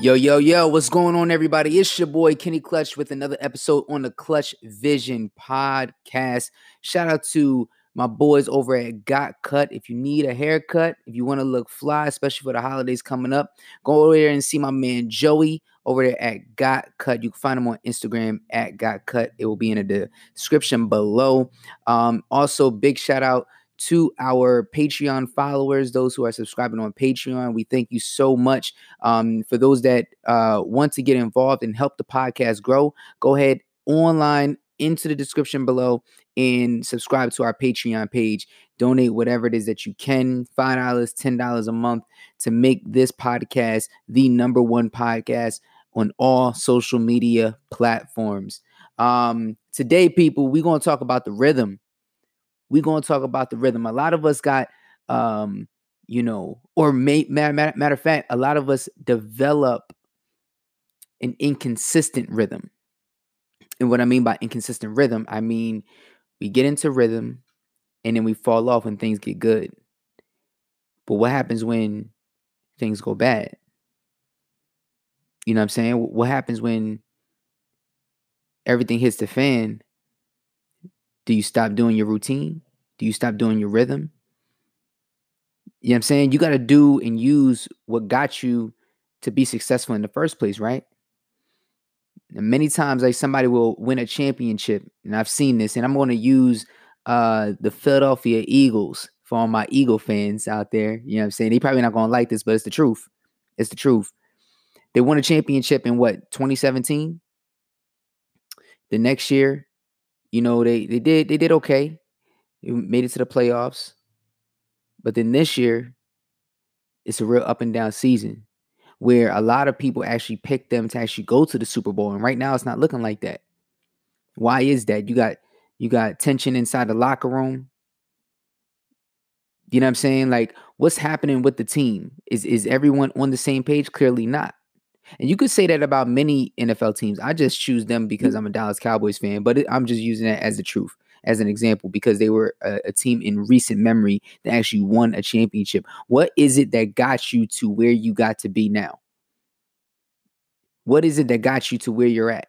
Yo, yo, yo, what's going on, everybody? It's your boy Kenny Clutch with another episode on the Clutch Vision podcast. Shout out to my boys over at Got Cut. If you need a haircut, if you want to look fly, especially for the holidays coming up, go over there and see my man Joey over there at Got Cut. You can find him on Instagram at Got Cut. It will be in the description below. Um, also, big shout out to our Patreon followers, those who are subscribing on Patreon. We thank you so much. Um, for those that uh, want to get involved and help the podcast grow, go ahead online into the description below and subscribe to our Patreon page. Donate whatever it is that you can $5, $10 a month to make this podcast the number one podcast on all social media platforms. Um, today, people, we're going to talk about the rhythm we're going to talk about the rhythm. A lot of us got, um, you know, or may, matter, matter, matter of fact, a lot of us develop an inconsistent rhythm. And what I mean by inconsistent rhythm, I mean we get into rhythm and then we fall off when things get good. But what happens when things go bad? You know what I'm saying? What happens when everything hits the fan do you stop doing your routine? Do you stop doing your rhythm? You know what I'm saying? You got to do and use what got you to be successful in the first place, right? Many times, like somebody will win a championship, and I've seen this, and I'm going to use uh, the Philadelphia Eagles for all my Eagle fans out there. You know I'm saying? They probably not going to like this, but it's the truth. It's the truth. They won a championship in what 2017. The next year, you know, they they did they did okay. They made it to the playoffs. But then this year, it's a real up and down season where a lot of people actually pick them to actually go to the Super Bowl. And right now it's not looking like that. Why is that? You got you got tension inside the locker room. You know what I'm saying? Like what's happening with the team? Is is everyone on the same page? Clearly not. And you could say that about many NFL teams. I just choose them because mm-hmm. I'm a Dallas Cowboys fan, but it, I'm just using that as the truth, as an example, because they were a, a, team in recent memory that actually won a championship. What is it that got you to where you got to be now? What is it that got you to where you're at?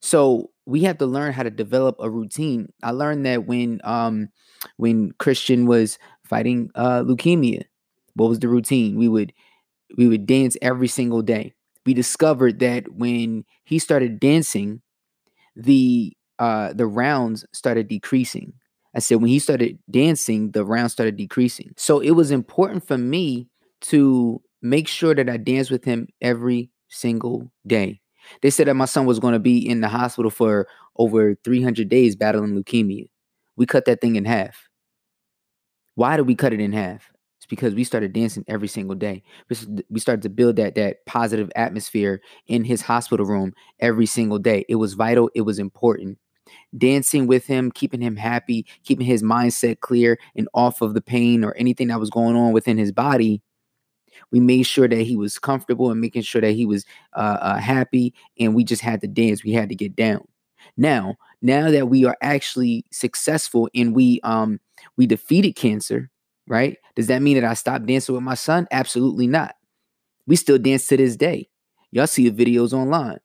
So we have to learn how to develop a routine. I learned that when um when Christian was fighting uh leukemia, what was the routine? We would we would dance every single day we discovered that when he started dancing, the uh, the rounds started decreasing. I said when he started dancing, the rounds started decreasing. So it was important for me to make sure that I danced with him every single day. They said that my son was going to be in the hospital for over 300 days battling leukemia. We cut that thing in half. Why did we cut it in half? It's because we started dancing every single day. We started to build that that positive atmosphere in his hospital room every single day. It was vital. It was important. Dancing with him, keeping him happy, keeping his mindset clear and off of the pain or anything that was going on within his body. We made sure that he was comfortable and making sure that he was uh, uh, happy. And we just had to dance. We had to get down. Now, now that we are actually successful and we um we defeated cancer, right? Does that mean that I stopped dancing with my son? Absolutely not. We still dance to this day. Y'all see the videos online.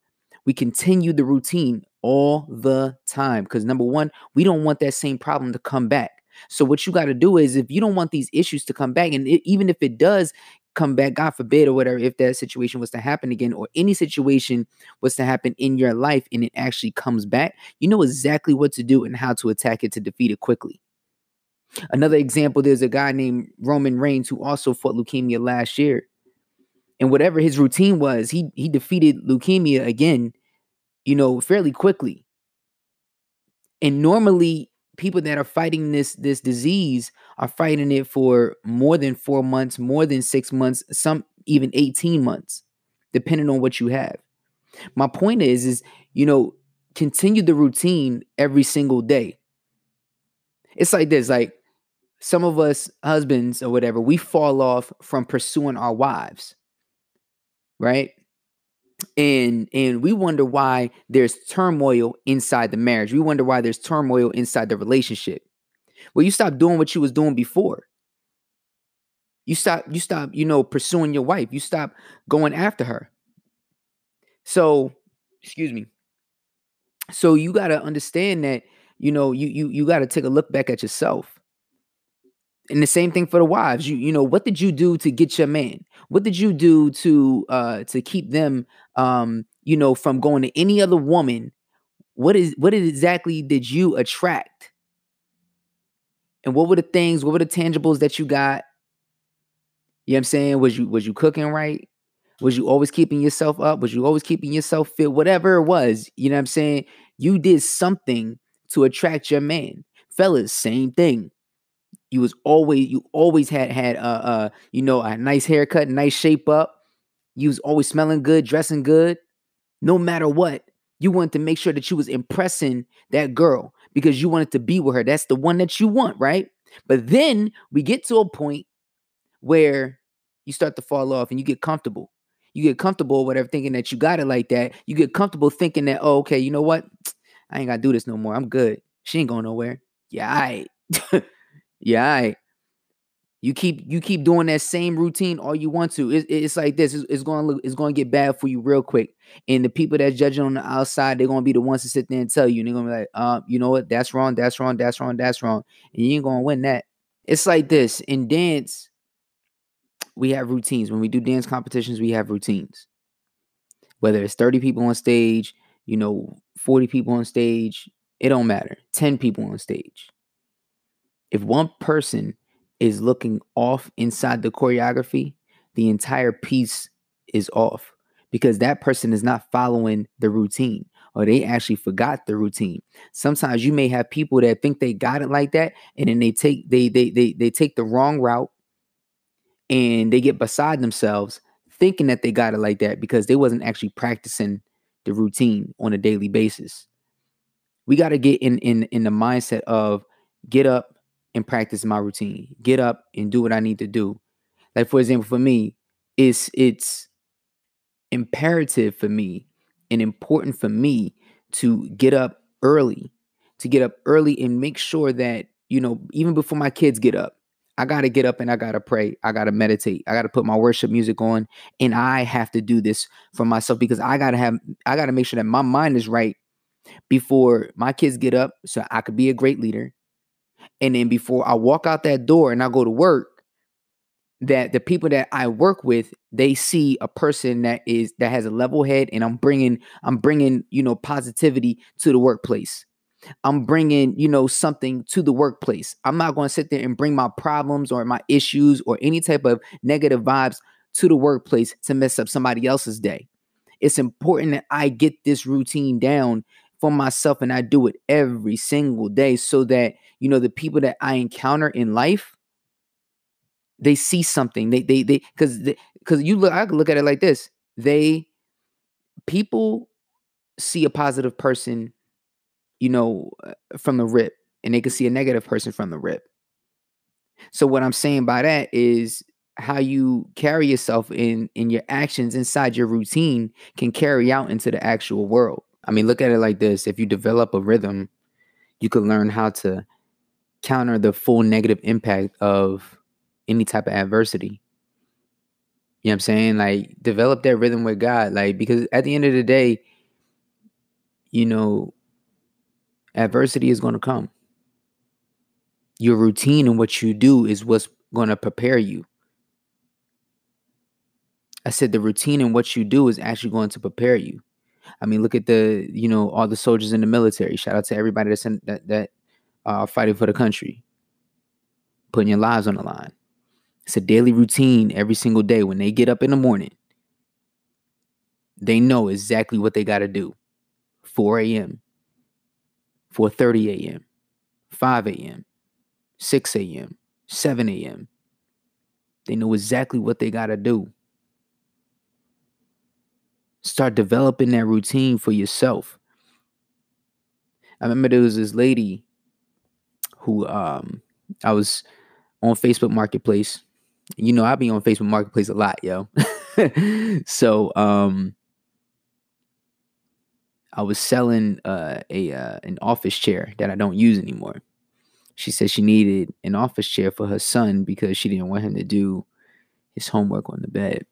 We continue the routine all the time because number one, we don't want that same problem to come back. So what you got to do is if you don't want these issues to come back, and it, even if it does come back, God forbid, or whatever, if that situation was to happen again, or any situation was to happen in your life and it actually comes back, you know exactly what to do and how to attack it to defeat it quickly. Another example, there's a guy named Roman Reigns who also fought leukemia last year. And whatever his routine was, he he defeated leukemia again, you know, fairly quickly. And normally people that are fighting this this disease are fighting it for more than 4 months, more than 6 months, some even 18 months, depending on what you have. My point is is, you know, continue the routine every single day. It's like this, like some of us husbands or whatever, we fall off from pursuing our wives, right? And and we wonder why there's turmoil inside the marriage. We wonder why there's turmoil inside the relationship. Well, you stop doing what you was doing before. You stop, you stop, you know, pursuing your wife. You stop going after her. So, excuse me. So you gotta understand that, you know, you you you gotta take a look back at yourself. And the same thing for the wives. You you know, what did you do to get your man? What did you do to uh to keep them um, you know, from going to any other woman? What is what exactly did you attract? And what were the things, what were the tangibles that you got you know what I'm saying? Was you was you cooking right? Was you always keeping yourself up? Was you always keeping yourself fit? Whatever it was, you know what I'm saying? You did something to attract your man. Fellas, same thing. You was always you always had had uh uh you know a nice haircut, nice shape up. You was always smelling good, dressing good. No matter what, you wanted to make sure that you was impressing that girl because you wanted to be with her. That's the one that you want, right? But then we get to a point where you start to fall off and you get comfortable. You get comfortable, whatever, thinking that you got it like that. You get comfortable thinking that, oh, okay, you know what? I ain't gotta do this no more. I'm good. She ain't going nowhere. Yeah, I yeah, I you keep you keep doing that same routine all you want to. It, it's like this. It's, it's going to look. It's going to get bad for you real quick. And the people that's judging on the outside, they're going to be the ones to sit there and tell you. And they're going to be like, uh, you know what? That's wrong. That's wrong. That's wrong. That's wrong. And you ain't going to win that. It's like this in dance we have routines. When we do dance competitions, we have routines. Whether it's 30 people on stage, you know, 40 people on stage, it don't matter. 10 people on stage. If one person is looking off inside the choreography, the entire piece is off because that person is not following the routine or they actually forgot the routine. Sometimes you may have people that think they got it like that and then they take they they they, they take the wrong route and they get beside themselves thinking that they got it like that because they wasn't actually practicing the routine on a daily basis. We got to get in in in the mindset of get up and practice my routine. Get up and do what I need to do. Like for example, for me, it's it's imperative for me and important for me to get up early, to get up early and make sure that, you know, even before my kids get up, I got to get up and I got to pray. I got to meditate. I got to put my worship music on and I have to do this for myself because I got to have I got to make sure that my mind is right before my kids get up so I could be a great leader. And then before I walk out that door and I go to work that the people that I work with they see a person that is that has a level head and I'm bringing I'm bringing, you know, positivity to the workplace. I'm bringing, you know, something to the workplace. I'm not going to sit there and bring my problems or my issues or any type of negative vibes to the workplace to mess up somebody else's day. It's important that I get this routine down for myself and I do it every single day so that, you know, the people that I encounter in life they see something. They they they cuz cuz you look I look at it like this. They people see a positive person you know, uh, from the rip, and they can see a negative person from the rip. So what I'm saying by that is how you carry yourself in in your actions inside your routine can carry out into the actual world. I mean, look at it like this: if you develop a rhythm, you can learn how to counter the full negative impact of any type of adversity. You know what I'm saying? Like develop that rhythm with God. Like because at the end of the day, you know, adversity is going to come. Your routine and what you do is what's going to prepare you. I said the routine and what you do is actually going to prepare you. I mean, look at the, you know, all the soldiers in the military. Shout out to everybody that's in, that that are uh, fighting for the country, putting your lives on the line. It's a daily routine every single day. When they get up in the morning, they know exactly what they got to do. 4 a.m. 4:30 a.m., 5 a.m., 6 a.m., 7 a.m. They know exactly what they got to do. Start developing that routine for yourself. I remember there was this lady who um I was on Facebook Marketplace. You know, I be on Facebook Marketplace a lot, yo. so um I was selling uh, a uh, an office chair that I don't use anymore. She said she needed an office chair for her son because she didn't want him to do his homework on the bed.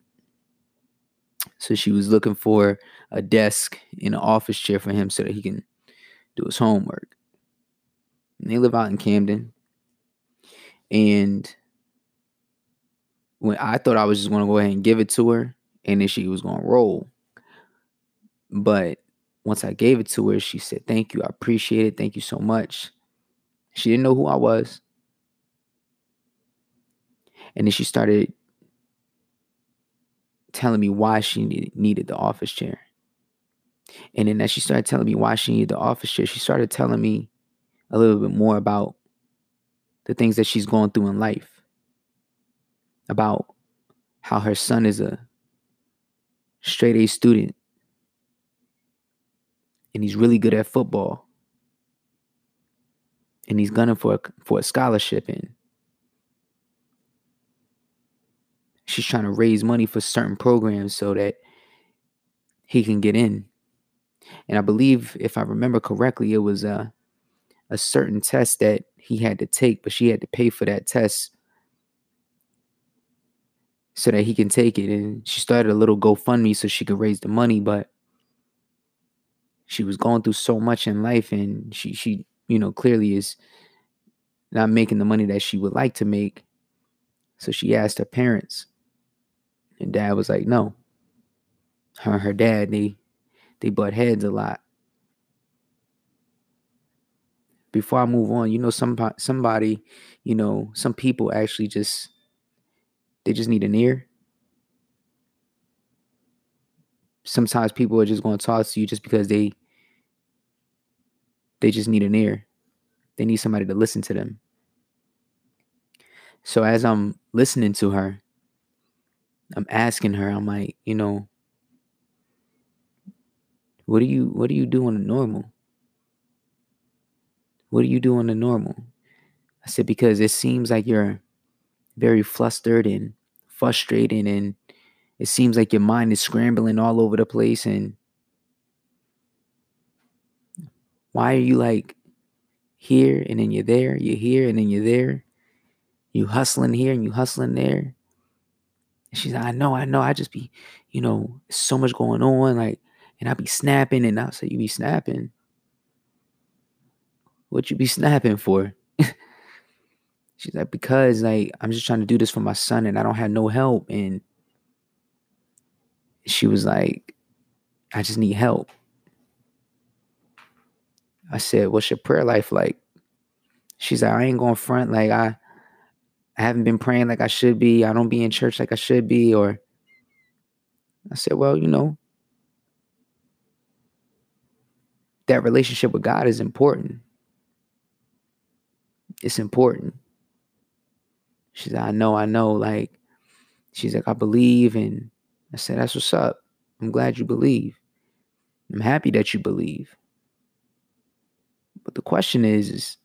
So she was looking for a desk and an office chair for him so that he can do his homework. And they live out in Camden. And when I thought I was just going to go ahead and give it to her and then she was going to roll. But once I gave it to her, she said, Thank you. I appreciate it. Thank you so much. She didn't know who I was. And then she started telling me why she needed, the office chair. And then as she started telling me why she needed the office chair, she started telling me a little bit more about the things that she's going through in life, about how her son is a straight A student. And he's really good at football. And he's gunning for a, for a scholarship and she's trying to raise money for certain programs so that he can get in and i believe if i remember correctly it was a a certain test that he had to take but she had to pay for that test so that he can take it and she started a little gofundme so she could raise the money but she was going through so much in life and she she you know, clearly is not making the money that she would like to make. So she asked her parents. And dad was like, no. Her and her dad, they they butt heads a lot. Before I move on, you know, some somebody, you know, some people actually just they just need an ear. Sometimes people are just going to talk to you just because they they just need an ear. They need somebody to listen to them. So as I'm listening to her, I'm asking her, I'm like, you know, what do you what do you do on the normal? What do you do on the normal? I said, because it seems like you're very flustered and frustrated and it seems like your mind is scrambling all over the place and why are you like here and then you're there, you're here and then you're there? You hustling here and you hustling there. And she's like, I know, I know. I just be, you know, so much going on. Like, and I be snapping and I say, You be snapping. What you be snapping for? she's like, because like I'm just trying to do this for my son and I don't have no help. And she was like, I just need help. I said, What's your prayer life like? She's like, I ain't going front. Like, I, I haven't been praying like I should be. I don't be in church like I should be. Or I said, Well, you know, that relationship with God is important. It's important. She's like, I know, I know. Like, she's like, I believe. And I said, That's what's up. I'm glad you believe. I'm happy that you believe. But the question is, is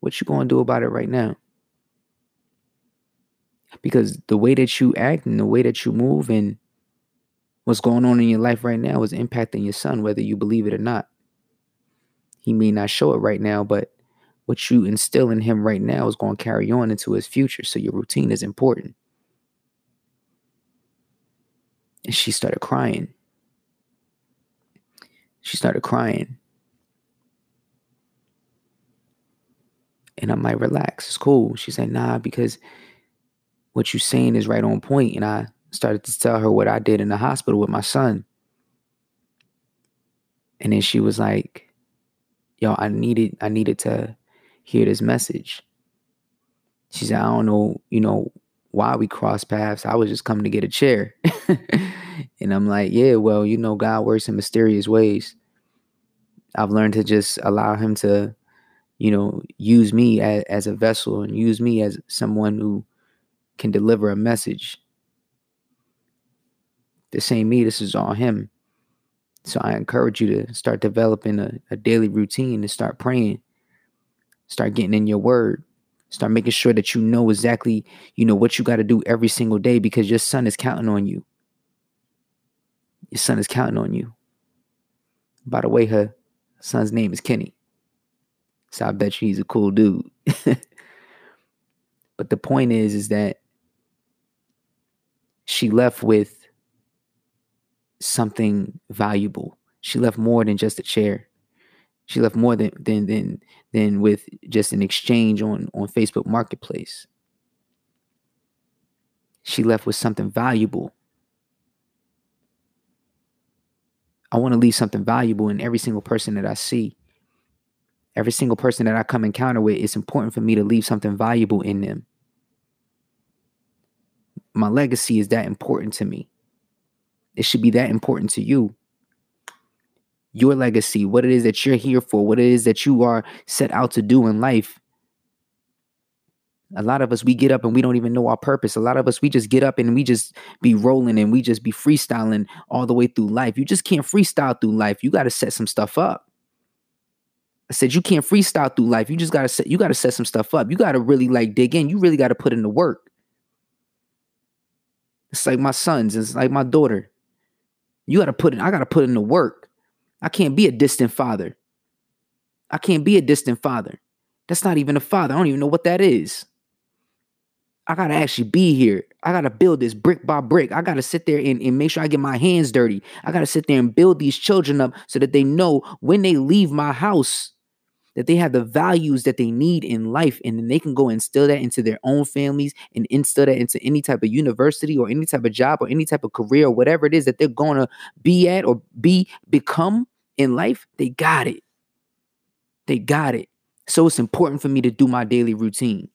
what you gonna do about it right now? Because the way that you act and the way that you move and what's going on in your life right now is impacting your son, whether you believe it or not. He may not show it right now, but what you instill in him right now is going to carry on into his future. So your routine is important. And she started crying. She started crying. And I'm like, relax, it's cool. She said, nah, because what you're saying is right on point. And I started to tell her what I did in the hospital with my son. And then she was like, yo, I needed, I needed to hear this message. She said, I don't know, you know, why we crossed paths. I was just coming to get a chair. and I'm like, yeah, well, you know, God works in mysterious ways. I've learned to just allow him to you know, use me as, as a vessel and use me as someone who can deliver a message. This ain't me, this is all him. So I encourage you to start developing a, a daily routine and start praying. Start getting in your word. Start making sure that you know exactly, you know, what you got to do every single day because your son is counting on you. Your son is counting on you. By the way, her son's name is Kenny. So I bet you he's a cool dude. but the point is, is that she left with something valuable. She left more than just a chair. She left more than than than than with just an exchange on on Facebook Marketplace. She left with something valuable. I want to leave something valuable in every single person that I see. Every single person that I come encounter with, it's important for me to leave something valuable in them. My legacy is that important to me. It should be that important to you your legacy, what it is that you're here for, what it is that you are set out to do in life. A lot of us, we get up and we don't even know our purpose. A lot of us, we just get up and we just be rolling and we just be freestyling all the way through life. You just can't freestyle through life. You got to set some stuff up. I said you can't freestyle through life. You just gotta set you gotta set some stuff up. You gotta really like dig in. You really gotta put in the work. It's like my sons, it's like my daughter. You gotta put in, I gotta put in the work. I can't be a distant father. I can't be a distant father. That's not even a father. I don't even know what that is. I gotta actually be here. I gotta build this brick by brick. I gotta sit there and, and make sure I get my hands dirty. I gotta sit there and build these children up so that they know when they leave my house, that they have the values that they need in life and then they can go instill that into their own families and instill that into any type of university or any type of job or any type of career or whatever it is that they're going to be at or be become in life, they got it. They got it. So it's important for me to do my daily routine.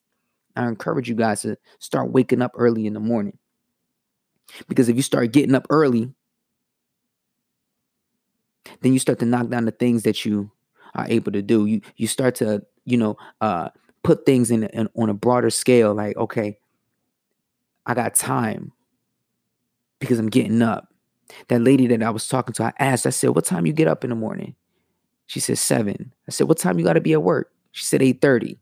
I encourage you guys to start waking up early in the morning. Because if you start getting up early, then you start to knock down the things that you are able to do. You you start to, you know, uh put things in, in on a broader scale like, okay, I got time because I'm getting up. That lady that I was talking to, I asked, I said, what time you get up in the morning? She said, seven. I said, what time you got to be at work? She said, 8.30.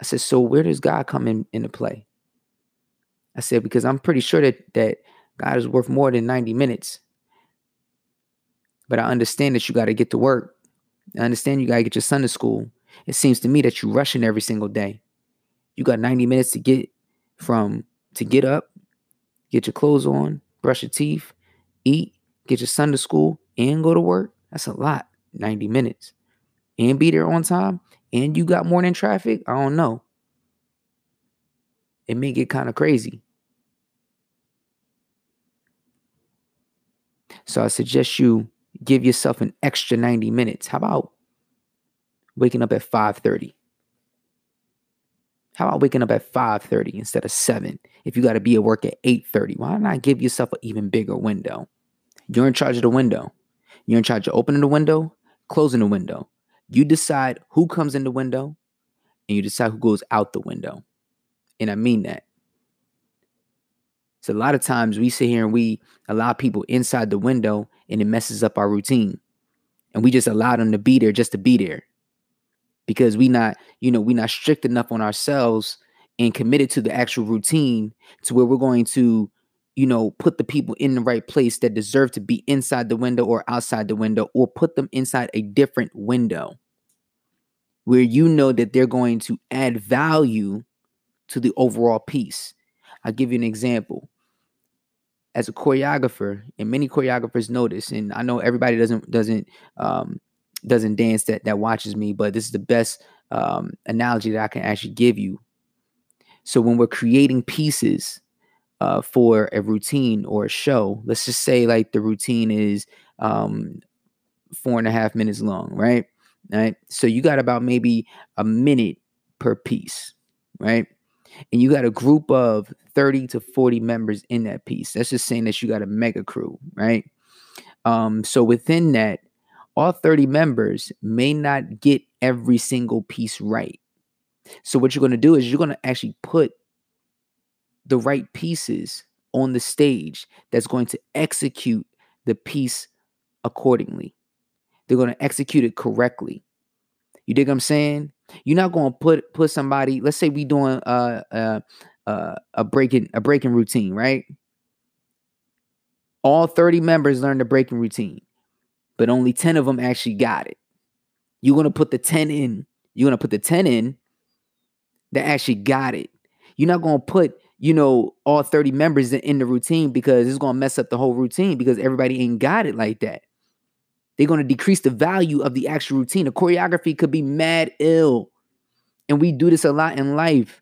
I said, so where does God come in into play? I said, because I'm pretty sure that, that God is worth more than 90 minutes. But I understand that you got to get to work. I understand you got to get your son to school. It seems to me that you're rushing every single day. You got 90 minutes to get from to get up, get your clothes on, brush your teeth, eat, get your son to school, and go to work, that's a lot. 90 minutes. And be there on time, and you got morning traffic. I don't know. It may get kind of crazy. So I suggest you give yourself an extra 90 minutes. How about waking up at 5:30? How about waking up at 5:30 instead of 7? If you got to be at work at 8:30, why not give yourself an even bigger window? You're in charge of the window. You're in charge of opening the window, closing the window. You decide who comes in the window and you decide who goes out the window. And I mean that. So a lot of times we sit here and we allow people inside the window and it messes up our routine. And we just allow them to be there just to be there because we not, you know, we not strict enough on ourselves and committed to the actual routine to where we're going to, you know, put the people in the right place that deserve to be inside the window or outside the window or put them inside a different window where you know that they're going to add value to the overall piece. I'll give you an example. As a choreographer, and many choreographers know this, and I know everybody doesn't doesn't um, doesn't dance that that watches me, but this is the best um, analogy that I can actually give you. So when we're creating pieces uh, for a routine or a show, let's just say like the routine is um, four and a half minutes long, right? Right. So you got about maybe a minute per piece, right? And you got a group of 30 to 40 members in that piece. That's just saying that you got a mega crew, right? Um, so within that, all 30 members may not get every single piece right. So, what you're going to do is you're going to actually put the right pieces on the stage that's going to execute the piece accordingly. They're going to execute it correctly. You dig what I'm saying? You're not going to put put somebody. Let's say we doing a a, a, a breaking a breaking routine, right? All 30 members learn the breaking routine. but only 10 of them actually got it. You're to put the 10 in. You're to put the 10 in that actually got it. You're not to put, you know, all 30 members in the routine because it's going to mess up the whole routine because everybody ain't got it like that. They're going to decrease the value of the actual routine. The choreography could be mad ill. And we do this a lot in life.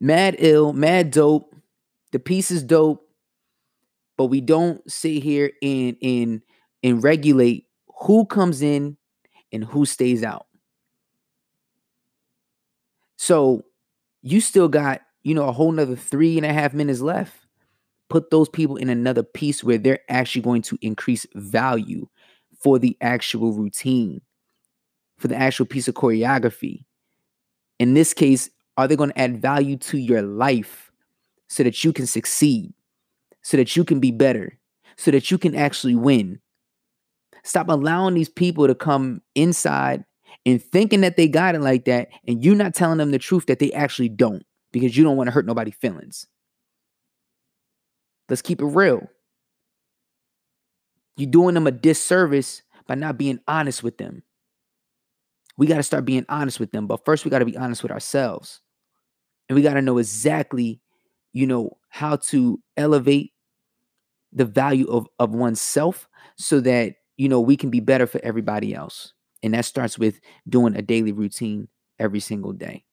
Mad ill, mad dope. The piece is dope. But we don't sit here and and and regulate who comes in and who stays out. So you still got, you know, a whole nother three and a half minutes left. Put those people in another piece where they're actually going to increase value for the actual routine, for the actual piece of choreography. In this case, are they going to add value to your life so that you can succeed, so that you can be better, so that you can actually win? Stop allowing these people to come inside and thinking that they got it like that, and you're not telling them the truth that they actually don't because you don't want to hurt nobody's feelings. Let's keep it real. You're doing them a disservice by not being honest with them. We got to start being honest with them, but first we got to be honest with ourselves. And we got to know exactly, you know, how to elevate the value of, of oneself so that you know, we can be better for everybody else. And that starts with doing a daily routine every single day.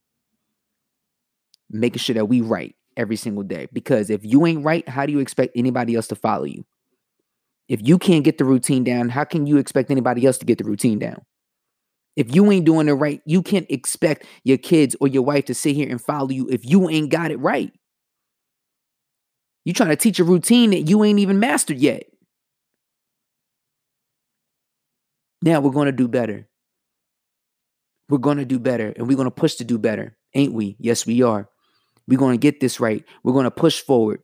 Making sure that we right every single day. Because if you ain't right, how do you expect anybody else to follow you? If you can't get the routine down, how can you expect anybody else to get the routine down? If you ain't doing it right, you can't expect your kids or your wife to sit here and follow you if you ain't got it right. You trying to teach a routine that you ain't even mastered yet. Now we're going to do better. We're going to do better and we're going to push to do better, ain't we? Yes, we are. We're going to get this right. We're going to push forward.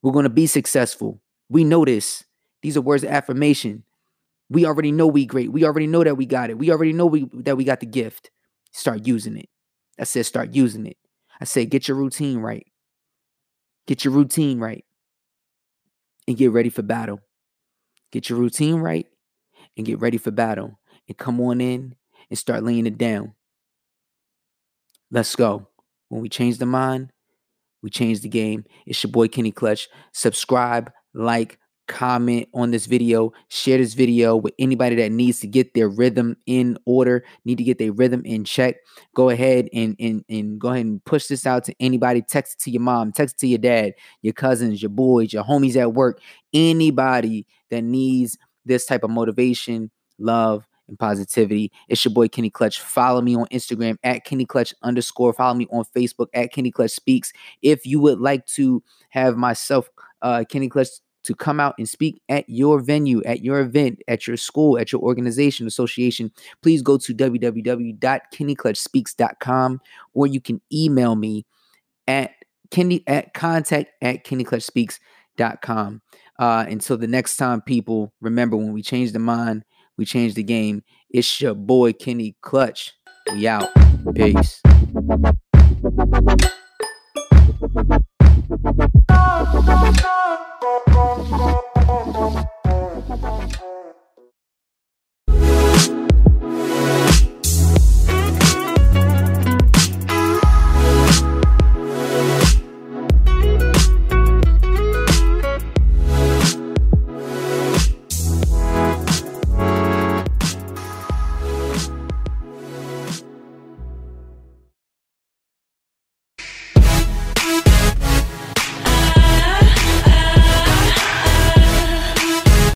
We're going to be successful. We know this. These are words of affirmation. We already know we great. We already know that we got it. We already know we that we got the gift. Start using it. I said start using it. I said get your routine right. Get your routine right. And get ready for battle. Get your routine right and get ready for battle and come on in and start laying it down. Let's go. When we change the mind, we change the game. It's your boy Kenny Clutch. Subscribe, like, comment on this video, share this video with anybody that needs to get their rhythm in order, need to get their rhythm in check. Go ahead and and, and go ahead and push this out to anybody. Text it to your mom, text it to your dad, your cousins, your boys, your homies at work, anybody that needs this type of motivation, love, and positivity. It's your boy Kenny Clutch. Follow me on Instagram at Kenny Clutch underscore. Follow me on Facebook at Kenny Clutch Speaks. If you would like to have myself, uh, Kenny Clutch, to come out and speak at your venue, at your event, at your school, at your organization, association, please go to www.kennyclutchspeaks.com or you can email me at Kenny at contact at kennyclutchspeaks.com. Uh, until the next time, people, remember when we change the mind, we change the game. It's your boy Kenny Clutch. We out. Peace. Oh,